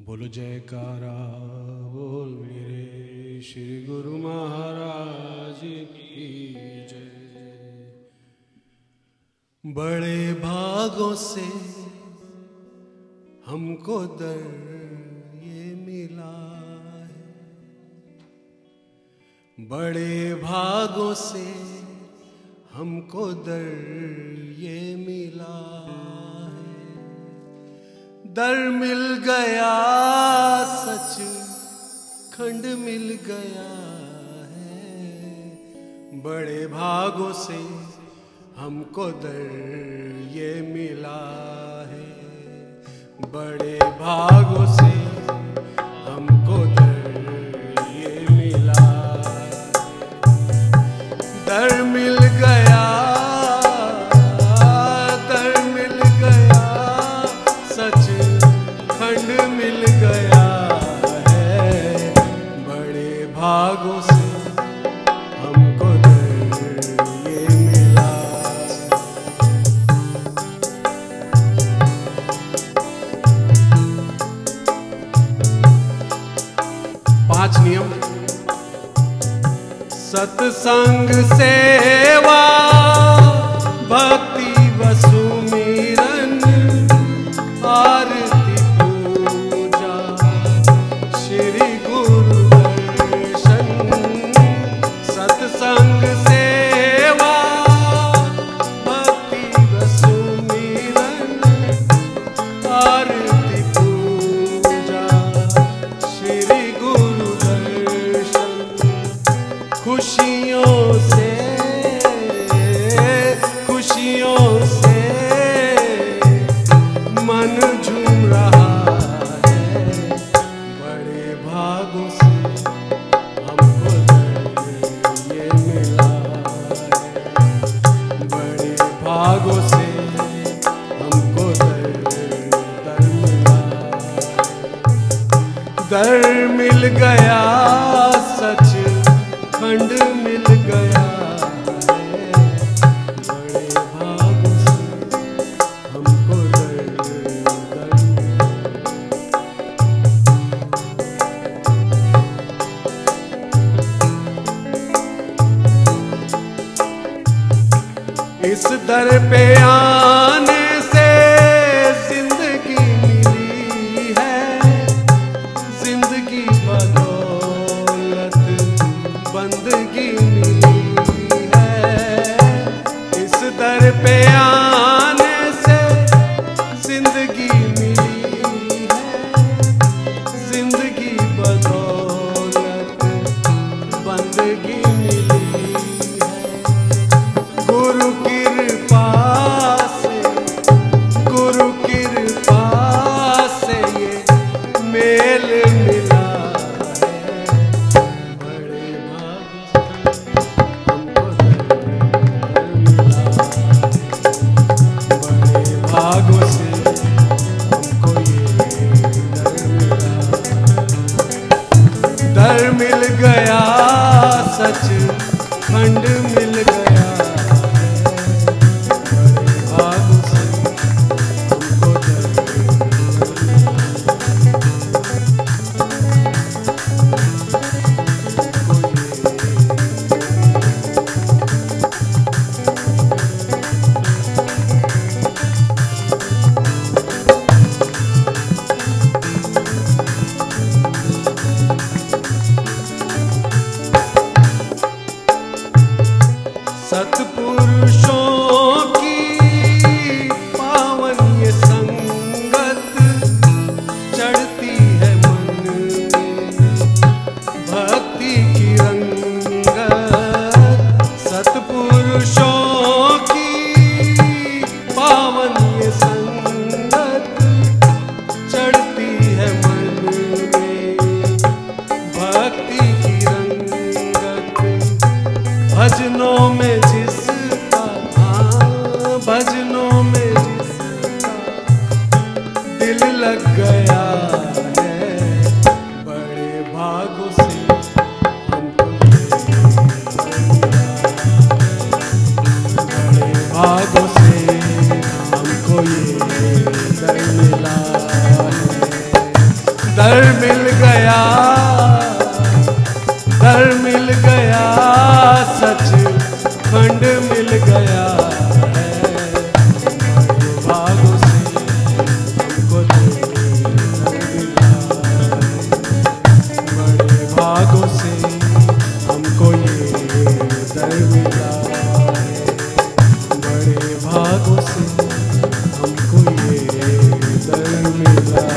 बोलो जयकारा, बोल मेरे श्री गुरु महाराज की जय। बड़े भागों से हमको दर ये मिला है। बड़े भागों से हमको दर ये मिला है। दर मिल गया, सच खंड मिल गया है। बड़े भागों से हमको दर ये मिला है। बड़े भागों भागों से हमको ये मिला। पाँच नियम। सत्संग सेवा भागों से हमको दर मिल गया दर पे आने खंड सतपुरुषों भजनों में दिल लग गया है बड़े भागों से। बड़े भागों से हमको ये दर मिला है दर मिल गया रागों से हमको ये दर मिला।